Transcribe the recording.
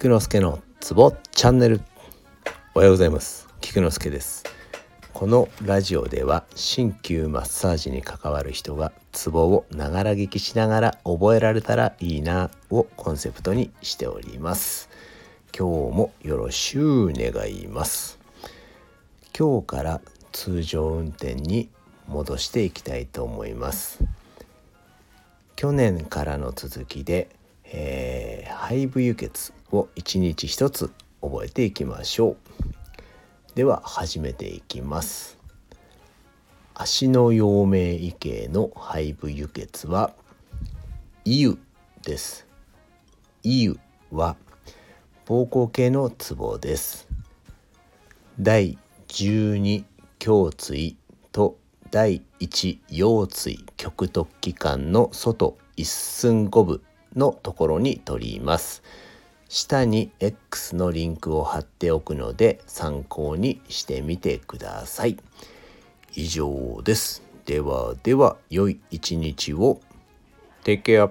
菊之助のツボチャンネル。おはようございます。菊之助です。このラジオでは鍼灸マッサージに関わる人がツボをながら聞きしながら覚えられたらいいなをコンセプトにしております。今日もよろしゅう願います。今日から通常運転に戻していきたいと思います。去年からの続きで、えー、肺部輸血を一日一つ覚えていきましょう。では始めていきます。足の陽明異形の肺部輸血はイユです。イユは膀胱系のツボです。第12胸椎と第1腰椎極突起管の外一寸五分のところに取ります。下に X のリンクを貼っておくので参考にしてみてください。以上です。ではでは良い一日を。Take care